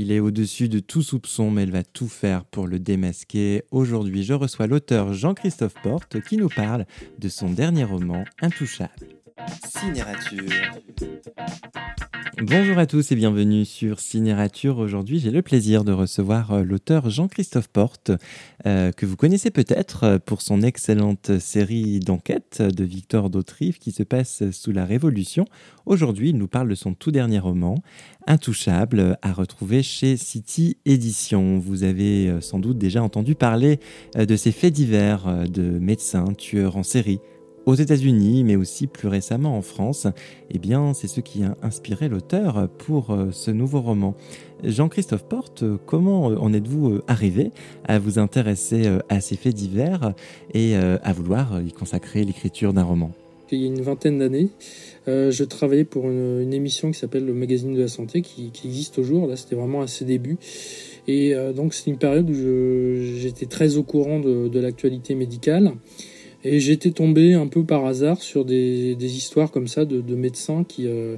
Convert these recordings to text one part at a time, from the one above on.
Il est au-dessus de tout soupçon, mais elle va tout faire pour le démasquer. Aujourd'hui, je reçois l'auteur Jean-Christophe Porte qui nous parle de son dernier roman, Intouchable. Cinérature. Bonjour à tous et bienvenue sur Cinérature. Aujourd'hui, j'ai le plaisir de recevoir euh, l'auteur Jean-Christophe Porte, euh, que vous connaissez peut-être euh, pour son excellente série d'enquêtes de Victor Dautrive qui se passe sous la Révolution. Aujourd'hui, il nous parle de son tout dernier roman, Intouchable, à retrouver chez City Éditions. Vous avez sans doute déjà entendu parler de ces faits divers de médecins, tueurs en série aux États-Unis, mais aussi plus récemment en France, eh bien, c'est ce qui a inspiré l'auteur pour euh, ce nouveau roman. Jean-Christophe Porte, comment en êtes-vous euh, arrivé à vous intéresser euh, à ces faits divers et à vouloir y consacrer l'écriture d'un roman? Il y a une vingtaine d'années, je travaillais pour une, émission qui s'appelle le Magazine de la Santé, qui, existe toujours. Là, c'était vraiment à ses débuts. Et donc, c'est une période où j'étais très au courant de l'actualité médicale. Et j'étais tombé un peu par hasard sur des, histoires comme ça de, de médecins qui, euh,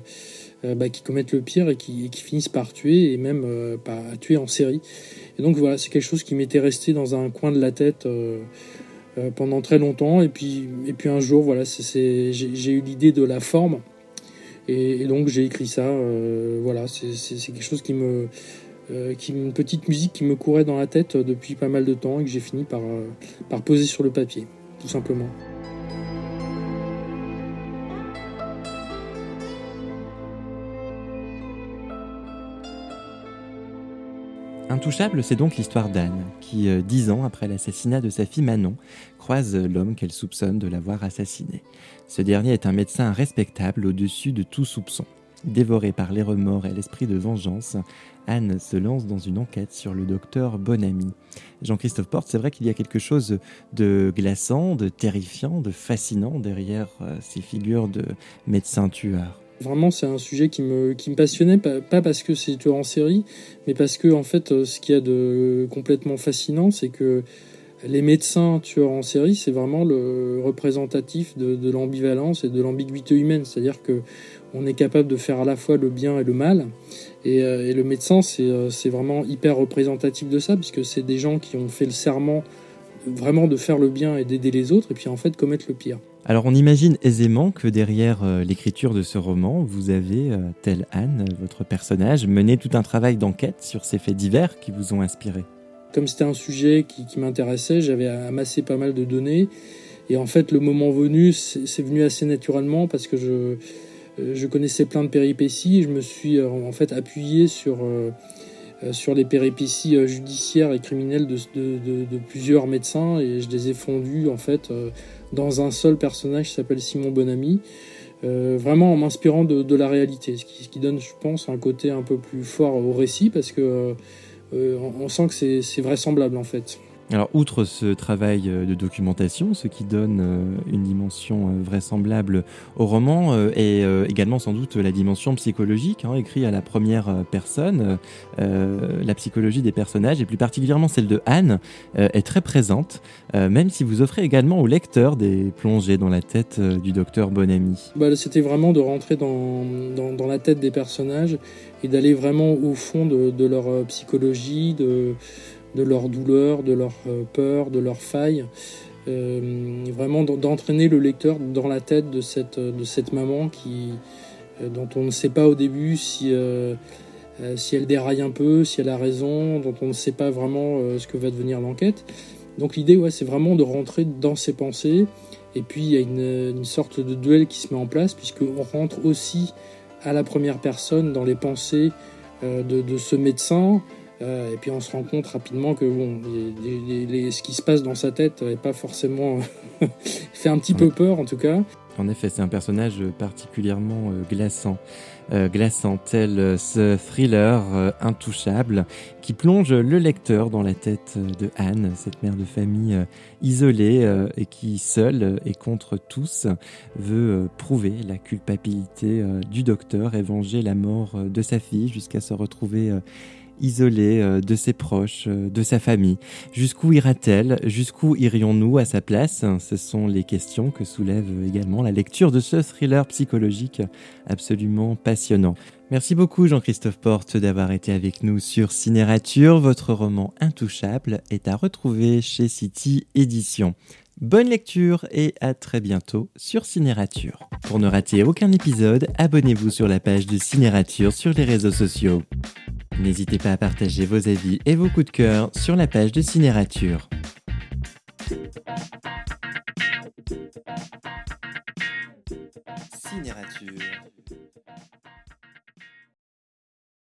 euh bah, qui commettent le pire et qui, finissent par tuer et même euh, par tuer en série. Et donc voilà, c'est quelque chose qui m'était resté dans un coin de la tête euh, pendant très longtemps. Et puis, et puis un jour, voilà, j'ai, eu l'idée de la forme. Et, donc j'ai écrit ça. Voilà, c'est, quelque chose qui me, une petite musique qui me courait dans la tête depuis pas mal de temps et que j'ai fini par poser sur le papier tout simplement. Intouchable, c'est donc l'histoire d'Anne, qui, euh, dix ans après l'assassinat de sa fille Manon, croise l'homme qu'elle soupçonne de l'avoir assassiné. Ce dernier est un médecin respectable au-dessus de tout soupçon. Dévoré par les remords et l'esprit de vengeance, Anne se lance dans une enquête sur le docteur Bonamy. Jean-Christophe Porte, c'est vrai qu'il y a quelque chose de glaçant, de terrifiant, de fascinant derrière euh, ces figures de médecins tueurs. Vraiment, c'est un sujet qui me, qui me passionnait, pas, parce que c'est tueur en série, mais parce que, en fait, euh, ce qu'il y a de complètement fascinant, c'est que les médecins tueurs en série, c'est vraiment le représentatif de, l'ambivalence et de l'ambiguïté humaine. C'est-à-dire que on est capable de faire à la fois le bien et le mal. Et, euh, le médecin, euh, c'est vraiment hyper représentatif de ça, puisque c'est des gens qui ont fait le serment vraiment de faire le bien et d'aider les autres, et puis en fait commettre le pire. Alors on imagine aisément que derrière euh, l'écriture de ce roman, vous avez, tel Anne, votre personnage, mené tout un travail d'enquête sur ces faits divers qui vous ont inspiré. Comme c'était un sujet qui, m'intéressait, j'avais amassé pas mal de données. Et en fait, le moment venu, c'est venu assez naturellement parce que je, euh, je connaissais plein de péripéties et je me suis euh, en fait appuyé sur, euh, sur les péripéties judiciaires et criminelles de, de, plusieurs médecins et je les ai fondus en fait dans un seul personnage qui s'appelle Simon Bonamy. Vraiment en m'inspirant de, de, la réalité, ce qui, ce qui, donne, je pense, un côté un peu plus fort au récit parce que euh, on sent que c'est vraisemblable en fait. Alors, outre ce travail euh, de documentation, ce qui donne euh, une dimension euh, vraisemblable au roman, et également sans doute la dimension psychologique, hein, écrit à la première personne, la psychologie des personnages, et plus particulièrement celle de Anne, est très présente, même si vous offrez également au lecteur des plongées dans la tête du docteur Bonamy. Bah, C'était vraiment de rentrer dans, la tête des personnages et d'aller vraiment au fond de, de leur psychologie, de de leur douleur, de leur euh, peur, de leur faille. Euh, vraiment d'entraîner le lecteur dans la tête de cette, de cette maman qui, euh, dont on ne sait pas au début si, si elle déraille un peu, si elle a raison, dont on ne sait pas vraiment ce que va devenir l'enquête. Donc l'idée, c'est vraiment de rentrer dans ses pensées. Et puis il y a une, une sorte de duel qui se met en place, puisqu'on rentre aussi à la première personne dans les pensées de, de ce médecin, euh, et puis on se rend compte rapidement que bon, ce qui se passe dans sa tête n'est pas forcément fait un petit peu peur en tout cas. En effet, c'est un personnage particulièrement euh, glaçant, euh, glaçant tel ce thriller intouchable qui plonge le lecteur dans la tête de Anne, cette mère de famille isolée et qui seule et contre tous veut prouver la culpabilité du docteur et venger la mort de sa fille jusqu'à se retrouver isolée euh, de ses proches, euh, de sa famille. Jusqu'où ira-t-elle? Jusqu'où irions-nous à sa place? Ce sont les questions que soulève également la lecture de ce thriller psychologique absolument passionnant. Merci beaucoup Jean-Christophe Porte d'avoir été avec nous sur Cinérature. Votre roman Intouchable est à retrouver chez City Éditions. Bonne lecture et à très bientôt sur Cinérature. Pour ne rater aucun épisode, abonnez-vous sur la page de Cinérature sur les réseaux sociaux. N'hésitez pas à partager vos avis et vos coups de cœur sur la page de Cinérature. Cinérature.